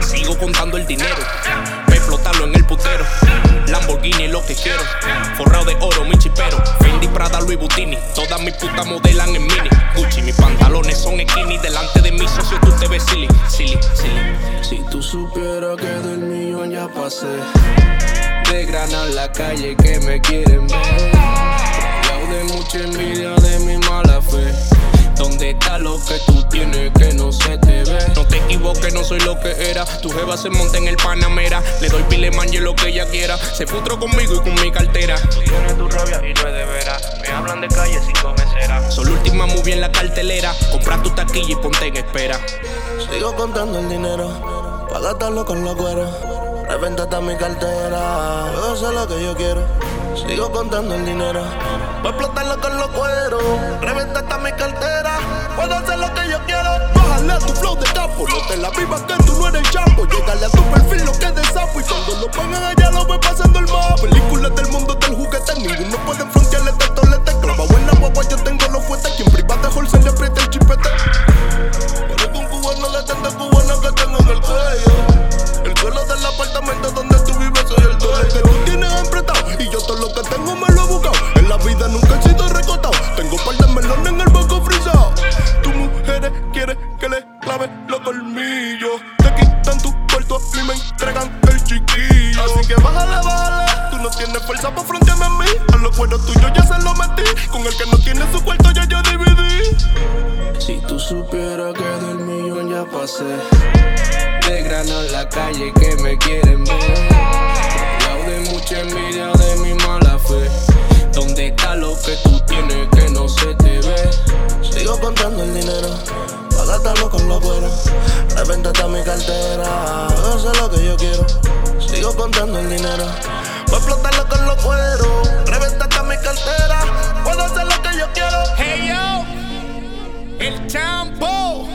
Sigo contando el dinero. Me explotarlo en el putero. Lamborghini es lo que quiero. Forrado de oro, mi chipero. Fendi, Prada, Louis Butini. Todas mis putas modelan en mini. Gucci, mis pantalones son skinny. Delante de mi socio tú te ves silly. Silly, silly. Si tú supieras que del millón ya pasé. De grana en la calle que me quieren ver. Rodeado de mucha envidia de mi mala fe. ¿Dónde está lo que tú tienes que no se te ve? No te equivoques, no soy lo que era. Tu jeva se monta en el Panamera. Le doy pile manje lo que ella quiera. Se futro conmigo y con mi cartera. Tú tienes tu rabia y no es de veras. Me hablan de calle sin comecera. Soy la última movie en la cartelera. Compra tu taquilla y ponte en espera. Sigo contando el dinero, pa' gastarlo con los cueros. Reventa hasta mi cartera, puedo hacer lo que yo quiero. Sigo contando el dinero, pa' explotarlo con los cueros. Reventa hasta mi cartera, puedo hacer lo que yo quiero. Bájale a tu flow de campo, no te la vivas que tú no eres champo. Llegale a tu perfil lo que de sapo y cuando lo pongan allá lo ves pasando el mapa. Películas del mundo del juguete, ninguno puede frontearle este tolete. Clavado en la guagua, yo tengo los cueros tuyos ya se lo metí. Con el que no tiene su cuarto ya yo dividí. Si tú supieras que del millón ya pasé. De grano en la calle que me quieren ver. De mucha envidia de mi mala fe. ¿Dónde está lo que tú tienes que no se te ve? Sigo contando el dinero, pa' gastarlo con los cueros. Reventa hasta mi cartera, puedo hacer lo que yo quiero. Sigo contando el dinero, pa' explotarlo con el champo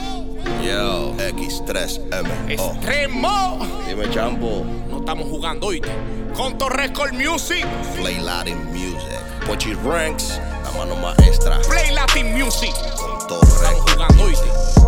Yo, X3M. Oh. extremo. Dime, champo. No estamos jugando, oíste. Con Record Music, Play Latin Music. Pochi Ranks, la mano maestra. Play Latin Music. Con Estamos Torre. jugando. Oíste.